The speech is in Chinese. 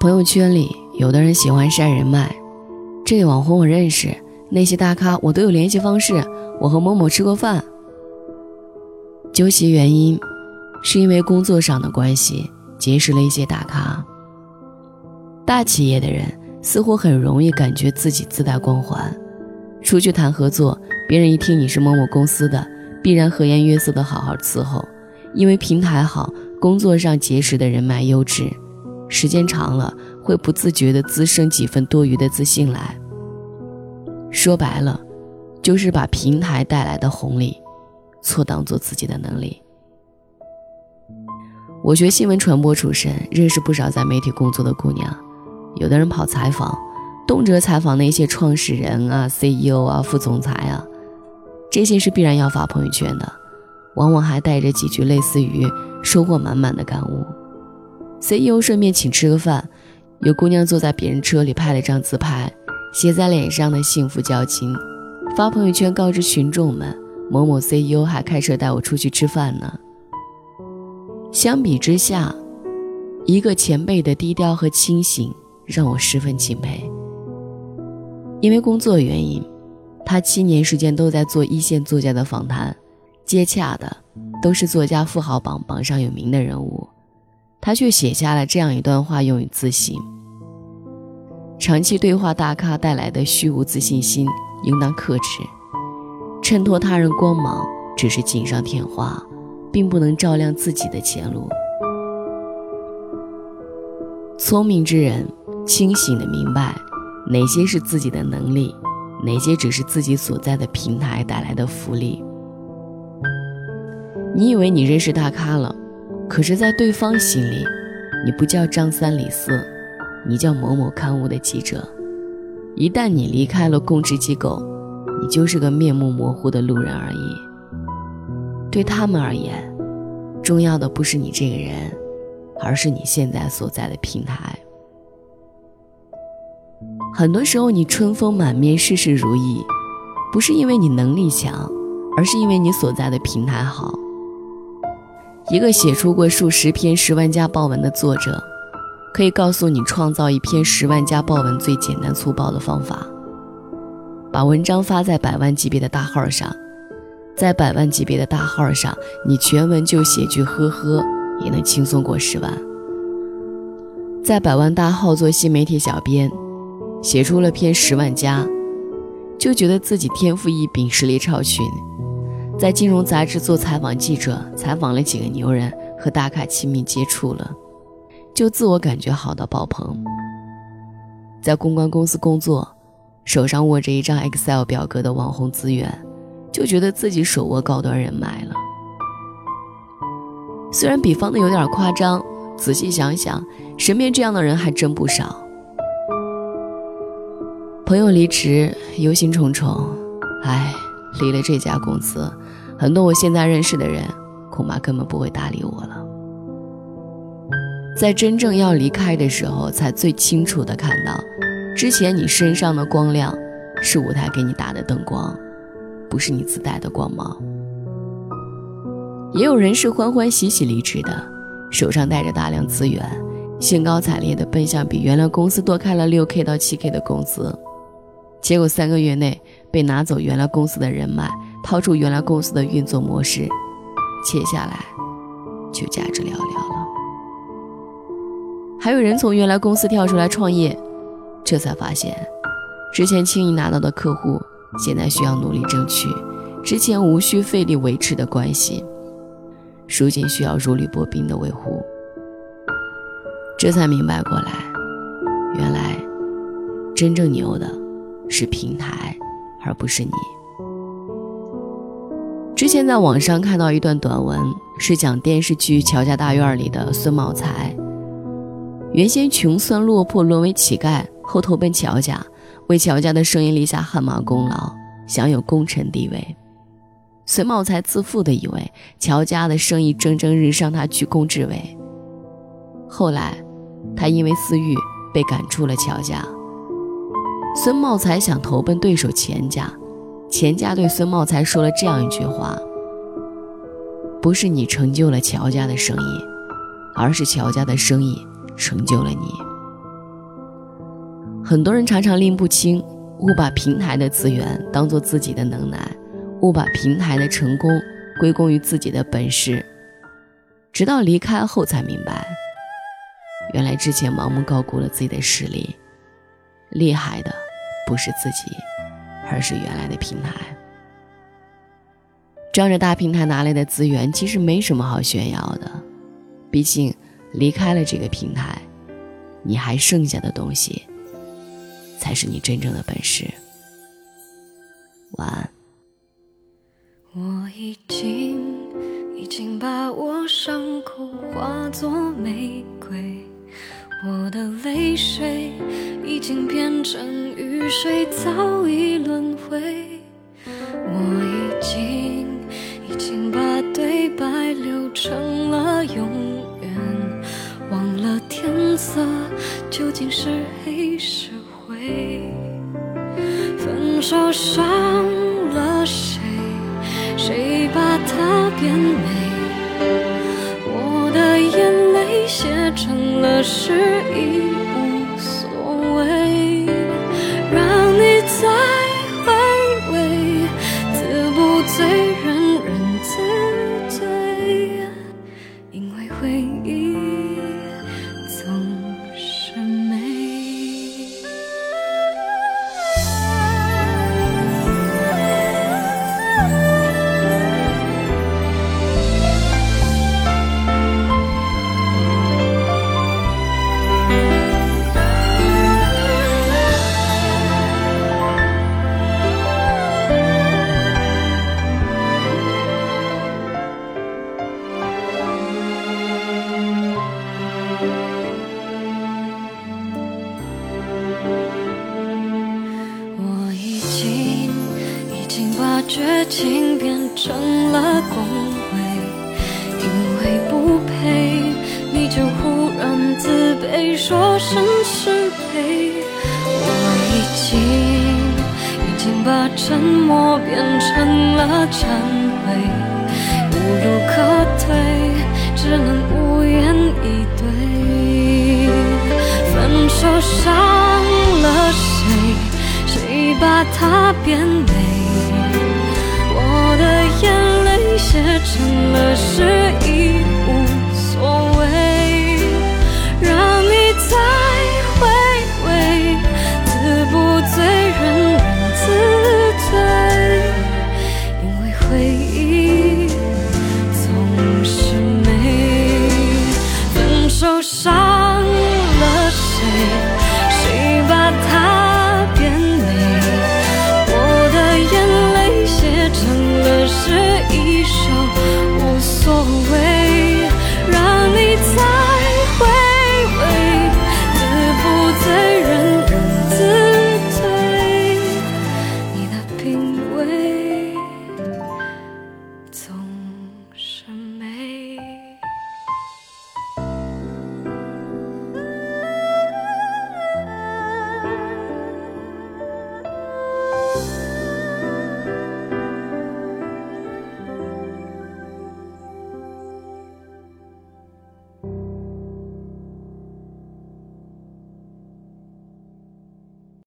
朋友圈里，有的人喜欢晒人脉，这个网红我认识，那些大咖我都有联系方式，我和某某吃过饭。究其原因，是因为工作上的关系结识了一些大咖。大企业的人似乎很容易感觉自己自带光环，出去谈合作，别人一听你是某某公司的，必然和颜悦色的好好伺候，因为平台好，工作上结识的人脉优质。时间长了，会不自觉地滋生几分多余的自信来。说白了，就是把平台带来的红利，错当做自己的能力。我学新闻传播出身，认识不少在媒体工作的姑娘。有的人跑采访，动辄采访那些创始人啊、CEO 啊、副总裁啊，这些是必然要发朋友圈的，往往还带着几句类似于收获满满的感悟。CEO 顺便请吃个饭，有姑娘坐在别人车里拍了张自拍，写在脸上的幸福交情，发朋友圈告知群众们：某某 CEO 还开车带我出去吃饭呢。相比之下，一个前辈的低调和清醒让我十分敬佩。因为工作原因，他七年时间都在做一线作家的访谈，接洽的都是作家富豪榜榜上有名的人物。他却写下了这样一段话，用于自省：长期对话大咖带来的虚无自信心，应当克制。衬托他人光芒只是锦上添花，并不能照亮自己的前路。聪明之人清醒的明白，哪些是自己的能力，哪些只是自己所在的平台带来的福利。你以为你认识大咖了？可是，在对方心里，你不叫张三李四，你叫某某刊物的记者。一旦你离开了供职机构，你就是个面目模糊的路人而已。对他们而言，重要的不是你这个人，而是你现在所在的平台。很多时候，你春风满面、事事如意，不是因为你能力强，而是因为你所在的平台好。一个写出过数十篇十万加爆文的作者，可以告诉你创造一篇十万加爆文最简单粗暴的方法：把文章发在百万级别的大号上，在百万级别的大号上，你全文就写句呵呵，也能轻松过十万。在百万大号做新媒体小编，写出了篇十万加，就觉得自己天赋异禀，实力超群。在金融杂志做采访记者，采访了几个牛人，和大咖亲密接触了，就自我感觉好到爆棚。在公关公司工作，手上握着一张 Excel 表格的网红资源，就觉得自己手握高端人脉了。虽然比方的有点夸张，仔细想想，身边这样的人还真不少。朋友离职，忧心忡忡，唉，离了这家公司。很多我现在认识的人，恐怕根本不会搭理我了。在真正要离开的时候，才最清楚的看到，之前你身上的光亮，是舞台给你打的灯光，不是你自带的光芒。也有人是欢欢喜喜离职的，手上带着大量资源，兴高采烈的奔向比原来公司多开了六 k 到七 k 的工资，结果三个月内被拿走原来公司的人脉。掏出原来公司的运作模式，接下来，就价值寥寥了。还有人从原来公司跳出来创业，这才发现，之前轻易拿到的客户，现在需要努力争取；之前无需费力维持的关系，如今需要如履薄冰的维护。这才明白过来，原来真正牛的是平台，而不是你。之前在网上看到一段短文，是讲电视剧《乔家大院》里的孙茂才。原先穷酸落魄，沦为乞丐，后投奔乔家，为乔家的生意立下汗马功劳，享有功臣地位。孙茂才自负地以为乔家的生意蒸蒸日上，他居功至伟。后来，他因为私欲被赶出了乔家。孙茂才想投奔对手钱家。钱家对孙茂才说了这样一句话：“不是你成就了乔家的生意，而是乔家的生意成就了你。很多人常常拎不清，误把平台的资源当做自己的能耐，误把平台的成功归功于自己的本事，直到离开后才明白，原来之前盲目高估了自己的实力，厉害的不是自己，而是原来的平台。仗着大平台拿来的资源，其实没什么好炫耀的。毕竟，离开了这个平台，你还剩下的东西，才是你真正的本事。晚安。我已经已经把我伤口化作玫瑰，我的泪水已经变成雨水，早已轮回。我已经已经把。对白留成了永远，忘了天色究竟是黑是灰。分手伤了谁？谁把它变美？我的眼泪写成了诗，变成了恭维，因为不配你就忽然自卑，说声失陪。我已经已经把沉默变成了忏悔，无路可退，只能无言以对。分手伤了谁？谁把它变美？写成了诗意，无所谓让你再回味，自不醉，人人自醉，因为回忆总是美。分手伤了谁？所谓让你在